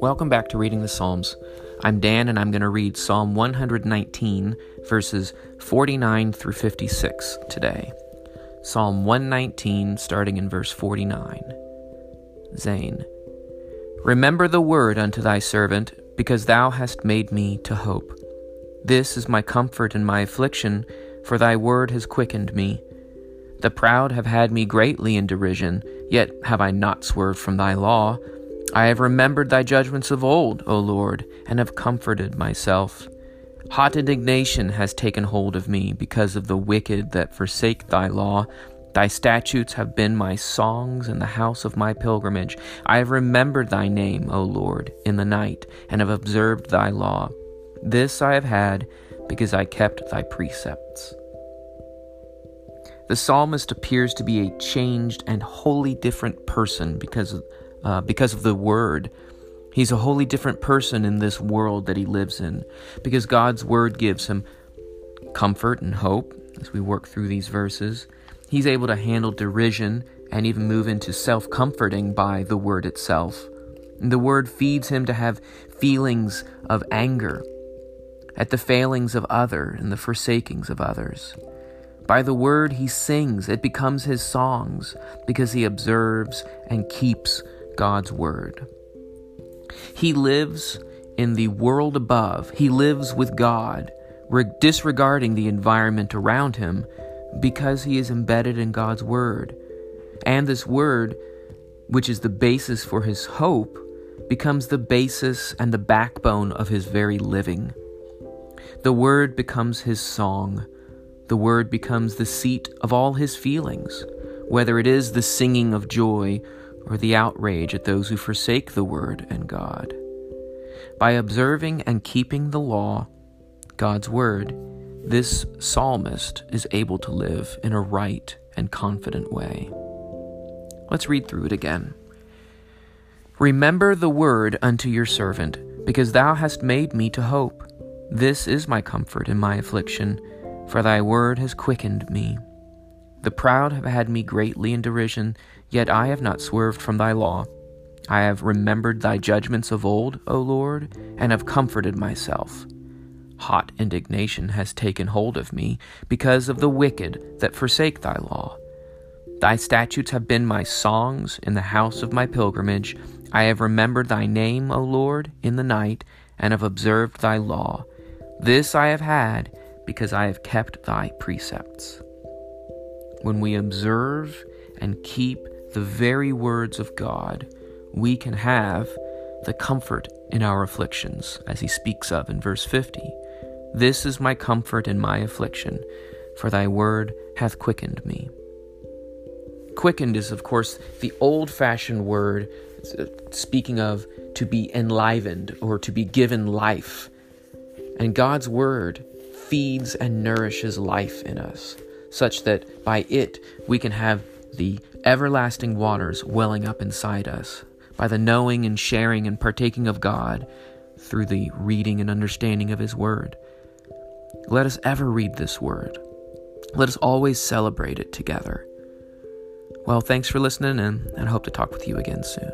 Welcome back to Reading the Psalms. I'm Dan, and I'm going to read Psalm 119, verses 49 through 56 today. Psalm 119, starting in verse 49. Zain. Remember the word unto thy servant, because thou hast made me to hope. This is my comfort in my affliction, for thy word has quickened me. The proud have had me greatly in derision, yet have I not swerved from thy law. I have remembered thy judgments of old, O Lord, and have comforted myself. Hot indignation has taken hold of me because of the wicked that forsake thy law. Thy statutes have been my songs in the house of my pilgrimage. I have remembered thy name, O Lord, in the night, and have observed thy law. This I have had because I kept thy precepts. The psalmist appears to be a changed and wholly different person because of uh, because of the word. He's a wholly different person in this world that he lives in because God's word gives him comfort and hope as we work through these verses. He's able to handle derision and even move into self comforting by the word itself. And the word feeds him to have feelings of anger at the failings of other and the forsakings of others. By the word he sings, it becomes his songs because he observes and keeps God's Word. He lives in the world above, he lives with God, disregarding the environment around him because he is embedded in God's Word. And this Word, which is the basis for his hope, becomes the basis and the backbone of his very living. The Word becomes his song. The Word becomes the seat of all his feelings, whether it is the singing of joy or the outrage at those who forsake the Word and God. By observing and keeping the law, God's Word, this psalmist is able to live in a right and confident way. Let's read through it again. Remember the word unto your servant, because thou hast made me to hope. This is my comfort in my affliction, for thy word has quickened me. The proud have had me greatly in derision, yet I have not swerved from thy law. I have remembered thy judgments of old, O Lord, and have comforted myself. Hot indignation has taken hold of me because of the wicked that forsake thy law. Thy statutes have been my songs in the house of my pilgrimage. I have remembered thy name, O Lord, in the night, and have observed thy law. This I have had because I have kept thy precepts when we observe and keep the very words of God, we can have the comfort in our afflictions, as he speaks of in verse 50. This is my comfort in my affliction, for thy word hath quickened me. Quickened is, of course, the old fashioned word speaking of to be enlivened or to be given life. And God's word feeds and nourishes life in us such that by it we can have the everlasting waters welling up inside us, by the knowing and sharing and partaking of God through the reading and understanding of His Word. Let us ever read this Word. Let us always celebrate it together. Well, thanks for listening, and I hope to talk with you again soon.